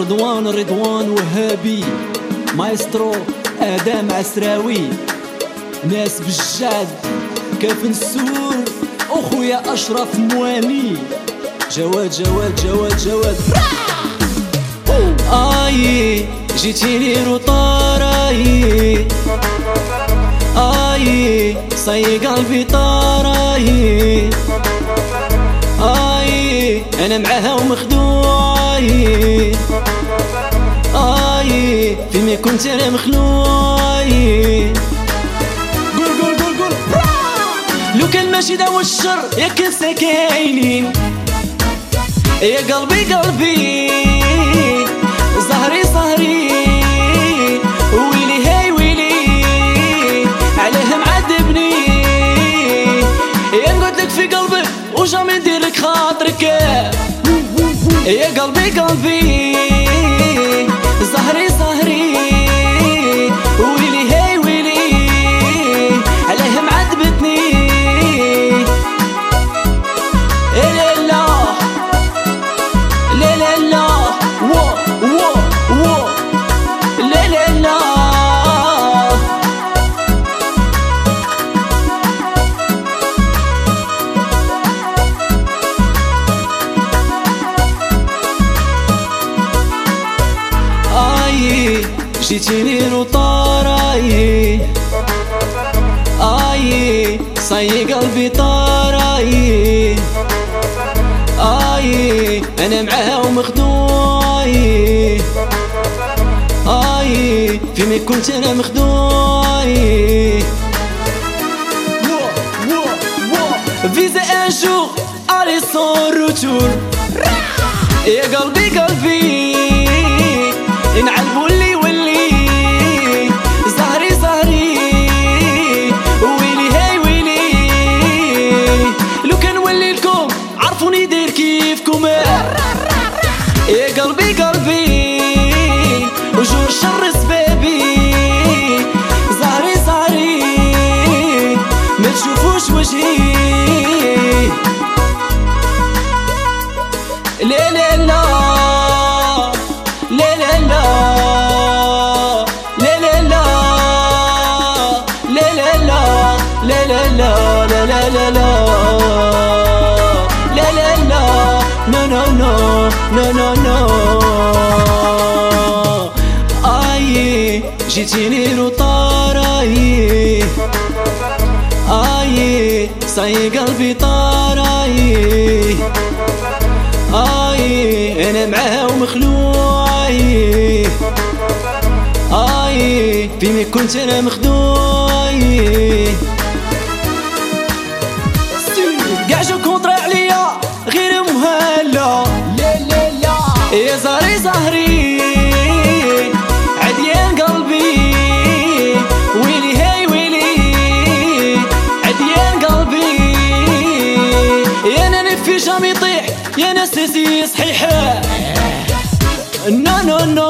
رضوان رضوان وهابي. مايسترو آدم عسراوي. ناس بالجعد كاف السور أخويا أشرف مواني. جواد جواد جواد جواد. آي جيتيني retard آي. آي صاي قلبي طار آي. آي أنا معاها ومخدوعي اي في مي كنت أنا مخلوعي. قول قول قول قول. لو كان ماشي داو الشر يا كان ساكاينين يا قلبي قلبي زهري زهري. ويلي هاي ويلي عليه معذبني يا نقعد لك في قلبك وجامي ندير لك خاطرك. يا قلبي قلبي اي جيتيني روطاراي اي صي قلبي طاراي اي أنا معاها ومخدوعي اي في مي كنت أنا مخدوعي فيزا ان جور الي سون روتور يا قلبي قلبي يا قلبي قلبي وجور شر سبابي زهري زهري ما تشوفوش وجهي لا لا لا لا لا لا non non non آي جيتيني retard آي آي صاي قلبي طار آي آي أنا معاها ومخلوع آي آي فيني كنت أنا مخدوع ظهري عديان قلبي. ويلي هاي ويلي عديان قلبي. يا نلف في شام يطيح يا ناس يصحيح نو نو نو